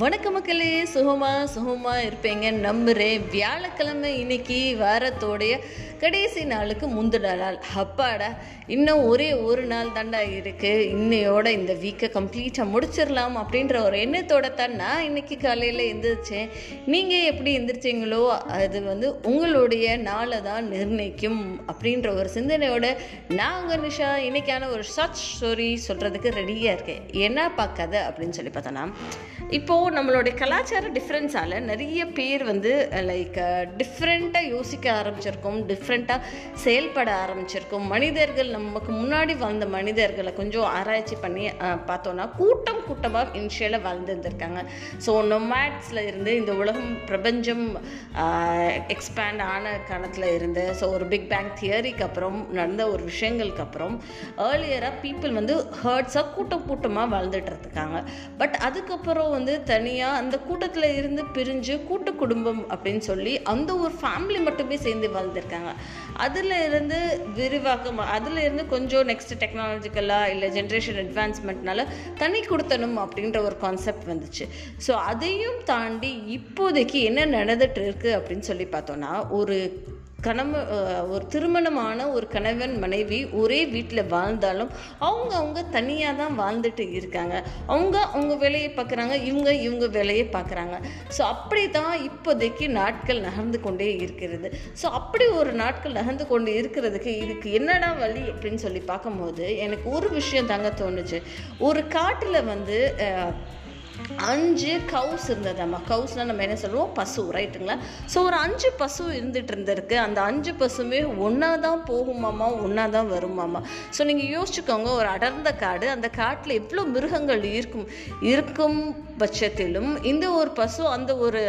வணக்க மக்களே சுகமா சுகமாக இருப்பீங்க. நம்புகிறேன் வியாழக்கிழமை இன்னைக்கு வாரத்தோடைய கடைசி நாளுக்கு முந்தின நாள். அப்பாடா இன்னும் ஒரே ஒரு நாள் தாண்டா இருக்குது இன்னையோட இந்த வீக்கை கம்ப்ளீட்டாக முடிச்சிடலாம் அப்படின்ற ஒரு எண்ணத்தோட தான் நான் இன்னைக்கு காலையில் எந்திரிச்சேன். நீங்கள் எப்படி எந்திரிச்சிங்களோ அது வந்து உங்களுடைய நாளை தான் நிர்ணயிக்கும் அப்படின்ற ஒரு சிந்தனையோட நான் உங்கள் நிஷா. இன்னைக்கான ஒரு ஷார்ட் ஸ்டோரி சொல்கிறதுக்கு ரெடியாக இருக்கேன். என்ன பார்க்காத அப்படின்னு சொல்லி பார்த்தோன்னா இப்போது நம்மளுடைய கலாச்சார டிஃப்ரென்ஸால் நிறைய பேர் வந்து லைக் டிஃப்ரெண்ட்டாக யோசிக்க ஆரம்பிச்சிருக்கோம் டிஃப்ரெண்ட்டாக செயல்பட ஆரம்பிச்சிருக்கோம். மனிதர்கள் நமக்கு முன்னாடி வாழ்ந்த மனிதர்களை கொஞ்சம் ஆராய்ச்சி பண்ணி பார்த்தோன்னா கூட்டம் கூட்டமாக இனிஷியலாக வாழ்ந்துருந்துருக்காங்க ஸோ நொமேட்ஸில் இருந்து இந்த உலகம் பிரபஞ்சம் எக்ஸ்பேண்ட் ஆன காலத்தில் இருந்து ஸோ ஒரு பிக் பேங் தியரிக்கு அப்புறம் நடந்த ஒரு விஷயங்களுக்கு அப்புறம் ஏர்லியராக பீப்புள் வந்து ஹர்ட்ஸாக கூட்டம் கூட்டமாக வாழ்ந்துட்டு இருக்காங்க. பட் அதுக்கப்புறம் வந்து தனியாக அந்த கூட்டத்தில் இருந்து பிரிஞ்சு கூட்டு குடும்பம் அப்படின்னு சொல்லி அந்த ஒரு ஃபேமிலி மட்டுமே சேர்ந்து வாழ்ந்திருக்காங்க. அதில் இருந்து விரிவாக்கம் அதில் இருந்து கொஞ்சம் நெக்ஸ்ட் டெக்னாலஜிக்கலாக இல்லை ஜென்ரேஷன் அட்வான்ஸ்மெண்ட்னால தனி கொடுத்தணும் அப்படின்ற ஒரு கான்செப்ட் வந்துச்சு. ஸோ அதையும் தாண்டி இப்போதைக்கு என்ன நடந்துட்டு இருக்குது அப்படின்னு சொல்லி பார்த்தோன்னா ஒரு கணவ ஒரு திருமணமான ஒரு கணவன் மனைவி ஒரே வீட்டில் வாழ்ந்தாலும் அவங்க அவங்க தனியாக தான் வாழ்ந்துட்டு இருக்காங்க. அவங்க அவங்க வேலையை பார்க்குறாங்க இவங்க இவங்க வேலையை பார்க்குறாங்க ஸோ அப்படி தான் இப்போதைக்கு நாட்கள் நகர்ந்து கொண்டே இருக்கிறது. ஸோ அப்படி ஒரு நாட்கள் நகர்ந்து கொண்டு இருக்கிறதுக்கு இதுக்கு என்னடா வழி அப்படின்னு சொல்லி பார்க்கும்போது எனக்கு ஒரு விஷயம் தாங்க தோணுச்சு. ஒரு காட்டில் வந்து அஞ்சு கவுஸ் இருந்ததாம்மா. கவுஸ்னால் நம்ம என்ன சொல்லுவோம்? பசு ரைட்டுங்களா ஸோ ஒரு அஞ்சு பசு இருந்துகிட்டு இருந்திருக்கு. அந்த அஞ்சு பசுமே ஒன்றா தான் போகுமாமா ஒன்றா தான் வருமாமா ஸோ நீங்கள் யோசிச்சுக்கோங்க ஒரு அடர்ந்த காடு அந்த காட்டில் எவ்வளோ மிருகங்கள் இருக்கும் இருக்கும் பட்சத்திலும் இந்த ஒரு பசு அந்த ஒரு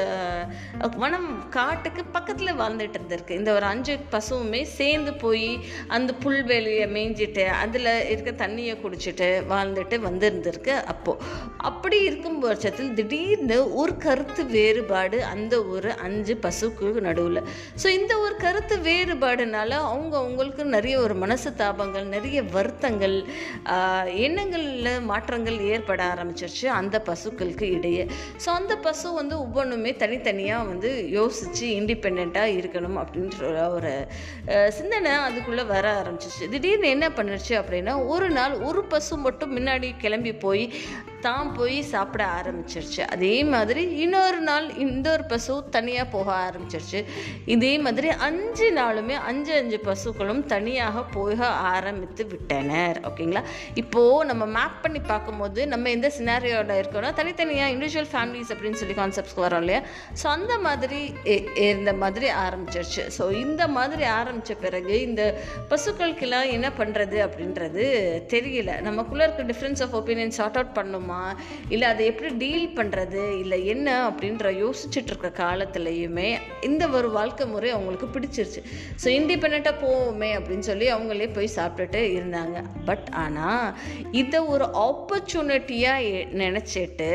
வனம் காட்டுக்கு பக்கத்தில் வாழ்ந்துட்டு இருந்திருக்கு. இந்த ஒரு அஞ்சு பசுவுமே சேர்ந்து போய் அந்த புல்வெளியை மேய்ஞ்சிட்டு அதில் இருக்க தண்ணியை குடிச்சிட்டு வாழ்ந்துட்டு வந்திருந்திருக்கு அப்போது அப்படி இருக்கும் பட்சத்தில் திடீர்னு ஒரு கருத்து வேறுபாடு அந்த ஒரு அஞ்சு பசுக்கு நடுவில். ஸோ இந்த ஒரு கருத்து வேறுபாடுனால அவங்க அவங்களுக்கு நிறைய ஒரு மனசு தாபங்கள் நிறைய வருத்தங்கள் எண்ணங்களில் மாற்றங்கள் ஏற்பட ஆரம்பிச்சிருச்சு அந்த பசுக்களுக்கு இடையே. ஸோ அந்த பசு வந்து ஒவ்வொன்றுமே தனித்தனியாக வந்து யோசித்து இண்டிபெண்ட்டாக இருக்கணும் அப்படின்ற ஒரு சிந்தனை அதுக்குள்ளே வர ஆரம்பிச்சிச்சு திடீர்னு என்ன பண்ணுச்சு அப்படின்னா ஒரு நாள் ஒரு பசு மட்டும் முன்னாடி கிளம்பி போய் தான் போய் சாப்பிட ஆரம்பிச்சிருச்சு. அதே மாதிரி இன்னொரு நாள் இந்த ஒரு பசு தனியாக போக ஆரம்பிச்சிருச்சு. இதே மாதிரி அஞ்சு நாளுமே அஞ்சு அஞ்சு பசுக்களும் தனியாக போக ஆரம்பித்து விட்டனர். ஓகேங்களா? இப்போது நம்ம மேப் பண்ணி பார்க்கும்போது நம்ம எந்த சினாரியோட இருக்கோம்னா தனித்தனியாக இண்டிவிஜுவல் ஃபேமிலிஸ் அப்படின்னு சொல்லி கான்செப்ட்ஸ்க்கு வரோம் இல்லையா? ஸோ அந்த மாதிரி இருந்த மாதிரி ஆரம்பிச்சிருச்சு. ஸோ இந்த மாதிரி ஆரம்பித்த பிறகு இந்த பசுக்களுக்கெல்லாம் என்ன பண்ணுறது அப்படின்றது தெரியல. நமக்குள்ளே இருக்க difference of opinion sort out பண்ணுமா? இல்லை அதை எப்படி டீல் பண்ணுறது இல்லை என்ன அப்படின்ற யோசிச்சுட்டு இருக்க காலத்துலேயுமே இந்த ஒரு வாழ்க்கை முறை அவங்களுக்கு பிடிச்சிருச்சு. ஸோ இண்டிபெண்ட்டாக போவோமே அப்படின்னு சொல்லி அவங்களே போய் சாப்பிட்டுட்டு இருந்தாங்க. பட் ஆனால் இதை ஒரு ஆப்பர்ச்சுனிட்டியாக நினச்சிட்டு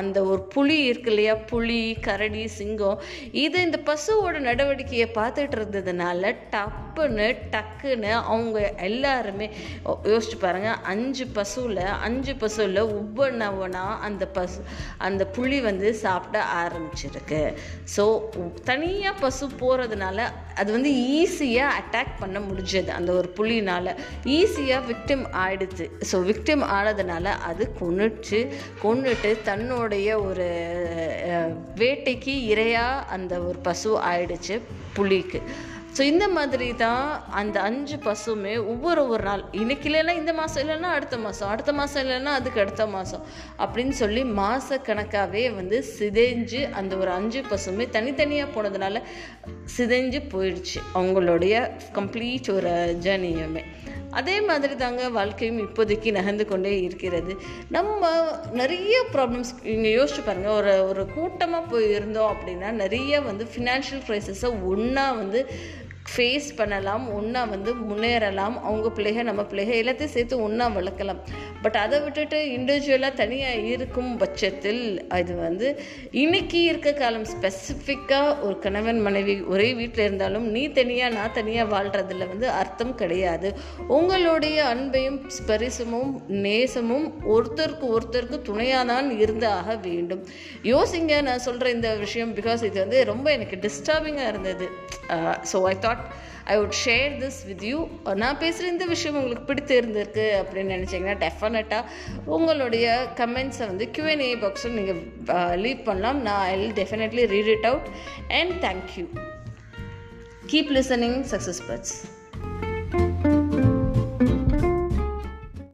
அந்த ஒரு புலி இருக்கு இல்லையா? புலி கரடி சிங்கம் இது இந்த பசுவோட நடவடிக்கையை பார்த்துட்டு இருந்ததுனால டப்புன்னு டக்குன்னு அவங்க எல்லாருமே யோசிச்சு பாருங்கள் அஞ்சு பசுவில் அஞ்சு பசுவில் ஒவ்வொன்றவனா அந்த பசு அந்த புளி வந்து சாப்பிட ஆரம்பிச்சிருக்கு. ஸோ தனியாக பசு போகிறதுனால அது வந்து ஈஸியாக அட்டாக் பண்ண முடிஞ்சது அந்த ஒரு புளினால் ஈஸியாக விக்டிம் ஆயிடுது ஸோ விக்டிம் ஆனதுனால அது கொன்னுச்சு. கொன்னுட்டு தன்னுடைய ஒரு வேட்டைக்கு இரையாக அந்த ஒரு பசு ஆயிடுச்சு புளிக்கு ஸோ இந்த மாதிரி தான் அந்த அஞ்சு பசுமே ஒவ்வொரு ஒரு நாள். இன்னைக்கு இல்லைன்னா இந்த மாதம் இல்லைன்னா அடுத்த மாதம் அடுத்த மாதம் இல்லைன்னா அதுக்கு அடுத்த மாதம் அப்படின்னு சொல்லி மாத கணக்காகவே வந்து சிதைஞ்சு அந்த ஒரு அஞ்சு பசுமே தனித்தனியாக போனதுனால சிதைஞ்சு போயிடுச்சு அவங்களுடைய கம்ப்ளீட் ஒரு ஜேர்னியுமே அதே மாதிரி தாங்க வாழ்க்கையும் இப்போதைக்கு நகர்ந்து கொண்டே இருக்கிறது. நம்ம நிறைய ப்ராப்ளம்ஸ் இங்கே யோசிச்சு பாருங்கள் ஒரு ஒரு கூட்டமாக போய் இருந்தோம் அப்படின்னா நிறைய வந்து ஃபினான்ஷியல் க்ரைசஸை ஒன்றா வந்து ஃபேஸ் பண்ணலாம் ஒன்றா வந்து முன்னேறலாம். அவங்க பிள்ளைக நம்ம பிள்ளைக எல்லாத்தையும் சேர்த்து ஒன்றா வளர்க்கலாம். பட் அதை விட்டுட்டு இண்டிவிஜுவலாக தனியாக இருக்கும் பட்சத்தில் அது வந்து இன்னைக்கு இருக்க காலம் ஸ்பெசிஃபிக்காக ஒரு கணவன் மனைவி ஒரே வீட்டில் இருந்தாலும் நீ தனியாக நான் தனியாக வாழ்கிறதுல வந்து அர்த்தம் கிடையாது. உங்களுடைய அன்பையும் ஸ்பரிசமும் நேசமும் ஒருத்தருக்கு ஒருத்தருக்கு துணையாக தான் இருந்தாக ஆக வேண்டும். யோசிங்க நான் சொல்கிற இந்த விஷயம் பிகாஸ் இது வந்து ரொம்ப எனக்கு டிஸ்டர்பிங்காக இருந்தது. So I thought I would share this with you நான் பேசுகிற இந்த விஷயம் உங்களுக்கு பிடித்து இருந்திருக்கு அப்படின்னு நினச்சிங்கன்னா டெஃபினட்டாக உங்களுடைய கமெண்ட்ஸை வந்து கியூஎன்ஏ பாக்ஸில் நீங்கள் லீவ் பண்ணலாம். நான் I will definitely read it out and thank you keep listening success birds